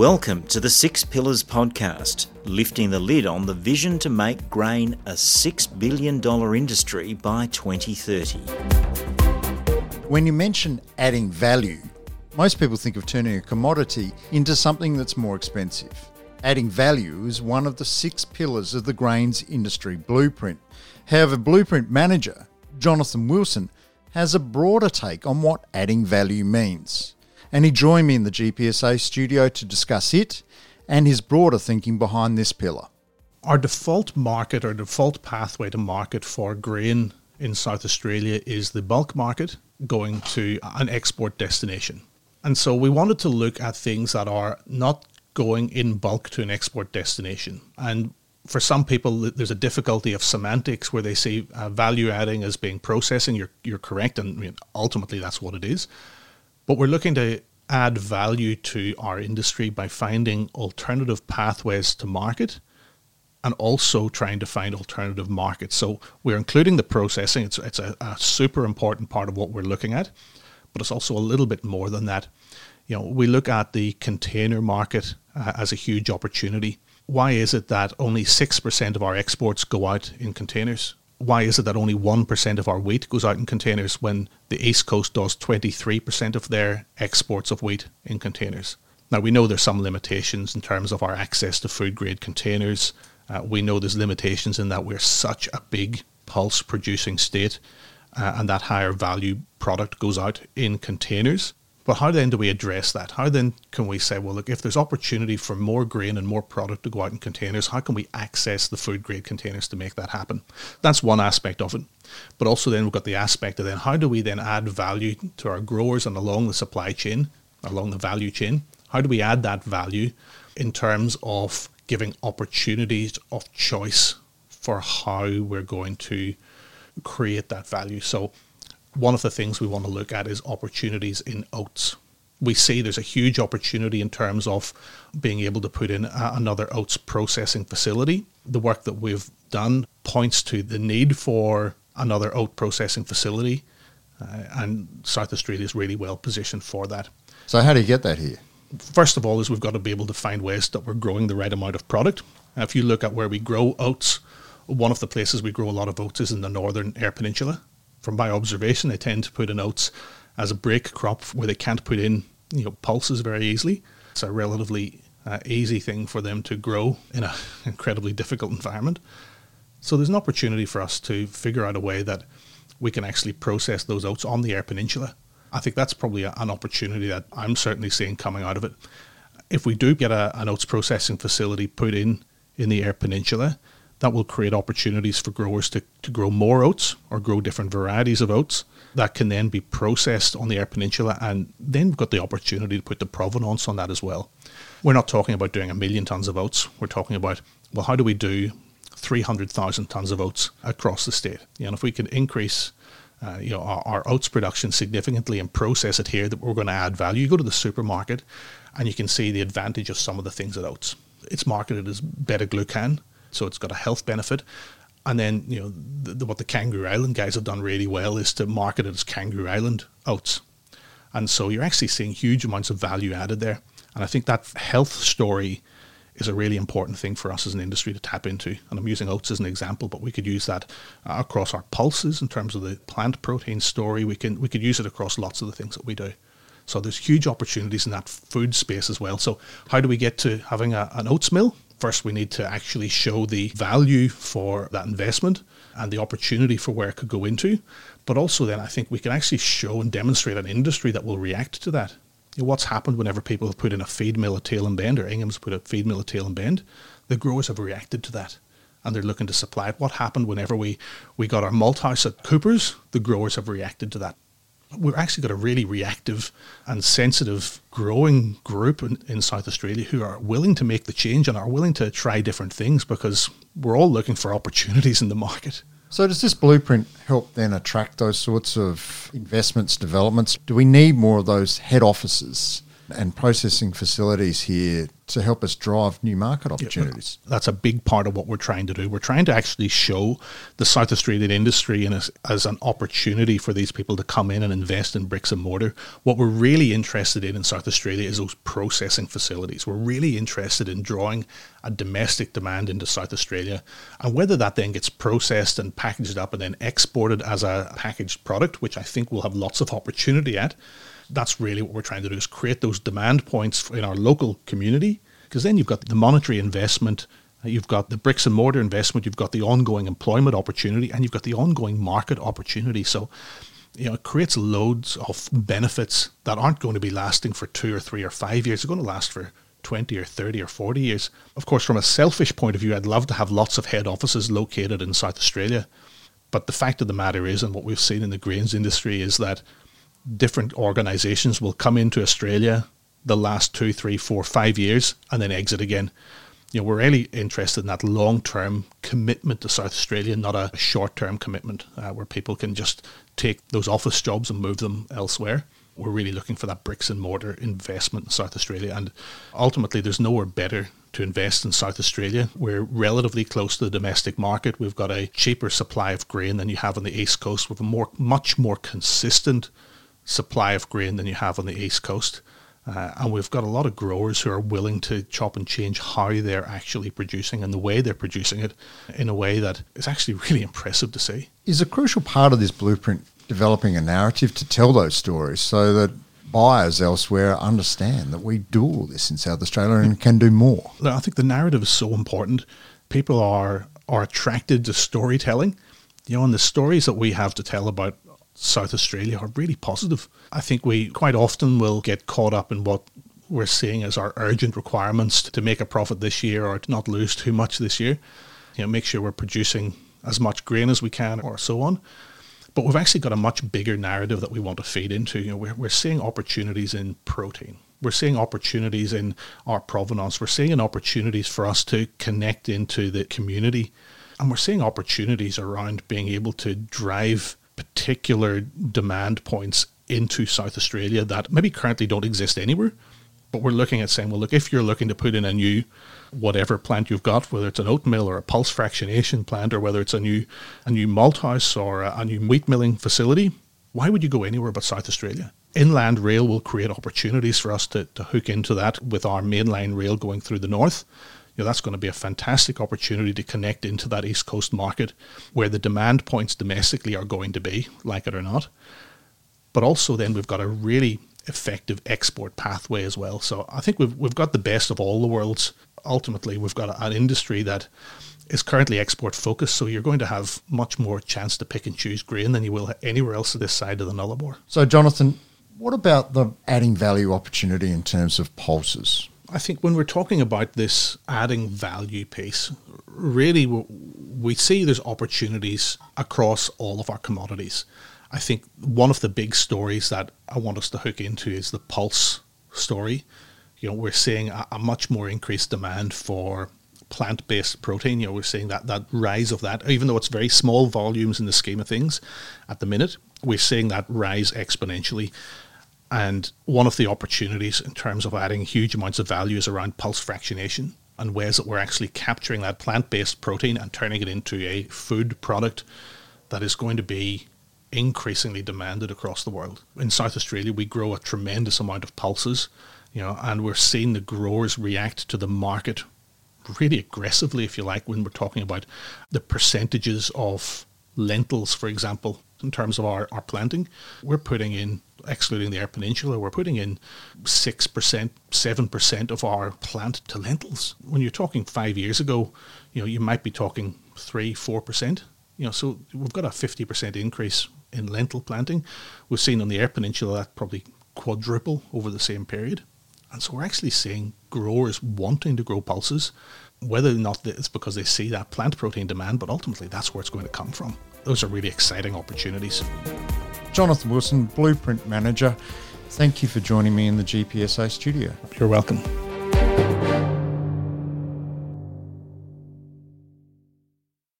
Welcome to the Six Pillars Podcast, lifting the lid on the vision to make grain a $6 billion industry by 2030. When you mention adding value, most people think of turning a commodity into something that's more expensive. Adding value is one of the six pillars of the grains industry blueprint. However, Blueprint manager Jonathan Wilson has a broader take on what adding value means and he joined me in the GPSA studio to discuss it and his broader thinking behind this pillar. Our default market or default pathway to market for grain in South Australia is the bulk market going to an export destination. And so we wanted to look at things that are not going in bulk to an export destination. And for some people, there's a difficulty of semantics where they see uh, value adding as being processing. You're, you're correct, and I mean, ultimately that's what it is. But we're looking to add value to our industry by finding alternative pathways to market and also trying to find alternative markets. So we're including the processing. It's, it's a, a super important part of what we're looking at, but it's also a little bit more than that. You know, we look at the container market uh, as a huge opportunity. Why is it that only 6% of our exports go out in containers? Why is it that only 1% of our wheat goes out in containers when the East Coast does 23% of their exports of wheat in containers? Now, we know there's some limitations in terms of our access to food grade containers. Uh, we know there's limitations in that we're such a big pulse producing state uh, and that higher value product goes out in containers. But how then do we address that? How then can we say, well, look, if there's opportunity for more grain and more product to go out in containers, how can we access the food grade containers to make that happen? That's one aspect of it. But also then we've got the aspect of then how do we then add value to our growers and along the supply chain, along the value chain? How do we add that value in terms of giving opportunities of choice for how we're going to create that value? So one of the things we want to look at is opportunities in oats. We see there's a huge opportunity in terms of being able to put in a, another oats processing facility. The work that we've done points to the need for another oat processing facility, uh, and South Australia is really well positioned for that. So, how do you get that here? First of all, is we've got to be able to find ways that we're growing the right amount of product. if you look at where we grow oats, one of the places we grow a lot of oats is in the northern Eyre Peninsula from my observation, they tend to put in oats as a break crop where they can't put in you know pulses very easily. It's a relatively uh, easy thing for them to grow in an incredibly difficult environment. So there's an opportunity for us to figure out a way that we can actually process those oats on the Eyre Peninsula. I think that's probably a, an opportunity that I'm certainly seeing coming out of it. If we do get a, an oats processing facility put in in the Eyre Peninsula, that will create opportunities for growers to, to grow more oats or grow different varieties of oats that can then be processed on the Eyre Peninsula. And then we've got the opportunity to put the provenance on that as well. We're not talking about doing a million tons of oats. We're talking about, well, how do we do 300,000 tons of oats across the state? Know, if we can increase uh, you know, our, our, oats production significantly and process it here, that we're going to add value. You go to the supermarket and you can see the advantage of some of the things at oats. It's marketed as beta glucan, so it's got a health benefit. And then, you know, the, the, what the Kangaroo Island guys have done really well is to market it as Kangaroo Island oats. And so you're actually seeing huge amounts of value added there. And I think that health story is a really important thing for us as an industry to tap into. And I'm using oats as an example, but we could use that uh, across our pulses in terms of the plant protein story. We can we could use it across lots of the things that we do. So there's huge opportunities in that food space as well. So how do we get to having a, an oats mill? First, we need to actually show the value for that investment and the opportunity for where it could go into. But also, then I think we can actually show and demonstrate an industry that will react to that. You know, what's happened whenever people have put in a feed mill at Tailem Bend or Ingham's put a feed mill at Tailem Bend? The growers have reacted to that and they're looking to supply it. What happened whenever we, we got our malt house at Cooper's? The growers have reacted to that we've actually got a really reactive and sensitive growing group in, in, South Australia who are willing to make the change and are willing to try different things because we're all looking for opportunities in the market. So, does this blueprint help then attract those sorts of investments, developments? Do we need more of those head offices and processing facilities here to help us drive new market opportunities. Yeah, that's a big part of what we're trying to do. We're trying to actually show the South Australian industry in as, as an opportunity for these people to come in and invest in bricks and mortar. What we're really interested in in South Australia is those processing facilities. We're really interested in drawing a domestic demand into South Australia, and whether that then gets processed and packaged up and then exported as a packaged product, which I think we'll have lots of opportunity at that's really what we're trying to do is create those demand points in our local community. Because then you've got the monetary investment you've got the bricks and mortar investment you've got the ongoing employment opportunity and you've got the ongoing market opportunity. So you know it creates loads of benefits that aren't going to be lasting for two or three or five years. They're going to last for 20 or 30 or 40 years. Of course from a selfish point of view i'd love to have lots of head offices located in south australia. But the fact of the matter is and what we've seen in the grains industry is that different organizations will come into Australia the last two, three, four, five years and then exit again. You know, we're really interested in that long term commitment to South Australia, not a short term commitment uh, where people can just take those office jobs and move them elsewhere. We're really looking for that bricks and mortar investment in South Australia. And ultimately, there's nowhere better to invest in South Australia. We're relatively close to the domestic market. We've got a cheaper supply of grain than you have on the East Coast. We've a more, much more consistent supply of grain than you have on the east coast. Uh, and we've got a lot of growers who are willing to chop and change how they're actually producing and the way they're producing it in a way that is actually really impressive to see. Is a crucial part of this blueprint developing a narrative to tell those stories so that buyers elsewhere understand that we do all this in South Australia and can do more? I think the narrative is so important. People are are attracted to storytelling. You know, and the stories that we have to tell about South Australia are really positive. I think we quite often will get caught up in what we're seeing as our urgent requirements to make a profit this year or to not lose too much this year. You know, make sure we're producing as much grain as we can or so on. But we've actually got a much bigger narrative that we want to feed into. You know, we're, we're seeing opportunities in protein. We're seeing opportunities in our provenance. We're seeing opportunities for us to connect into the community. And we're seeing opportunities around being able to drive particular demand points into South Australia that maybe currently don't exist anywhere. But we're looking at saying, well, look, if you're looking to put in a new whatever plant you've got, whether it's an oat mill or a pulse fractionation plant, or whether it's a new a new malt house or a, a new wheat milling facility, why would you go anywhere but South Australia? Inland rail will create opportunities for us to, to hook into that with our mainline rail going through the north know, that's going to be a fantastic opportunity to connect into that East Coast market where the demand points domestically are going to be, like it or not. But also, then we've got a really effective export pathway as well. So I think we've we've got the best of all the worlds. Ultimately, we've got an industry that is currently export focused, so you're going to have much more chance to pick and choose grain than you will anywhere else this side of the Nullarbor. So, Jonathan, what about the adding value opportunity in terms of pulses? I think when we're talking about this adding value piece, really we see there's opportunities across all of our commodities. I think one of the big stories that I want us to hook into is the pulse story. You know, we're seeing a, a much more increased demand for plant-based protein. You know, we're seeing that that rise of that, even though it's very small volumes in the scheme of things at the minute, we're seeing that rise exponentially. And one of the opportunities in terms of adding huge amounts of value is around pulse fractionation and ways that we're actually capturing that plant based protein and turning it into a food product that is going to be increasingly demanded across the world. In South Australia, we grow a tremendous amount of pulses, you know, and we're seeing the growers react to the market really aggressively, if you like, when we're talking about the percentages of lentils, for example, in terms of our, our planting. We're putting in excluding the Eyre Peninsula, we're putting in 6%, 7% of our plant to lentils. When you're talking five years ago, you know, you might be talking 3 4%. You know, so we've got a 50% increase in lentil planting. We've seen on the Eyre Peninsula that probably quadruple over the same period. And so we're actually seeing growers wanting to grow pulses, whether or not it's because they see that plant protein demand, but ultimately that's where it's going to come from. Those are really exciting opportunities. Jonathan Wilson, Blueprint Manager. Thank you for joining me in the GPSA studio. You're welcome.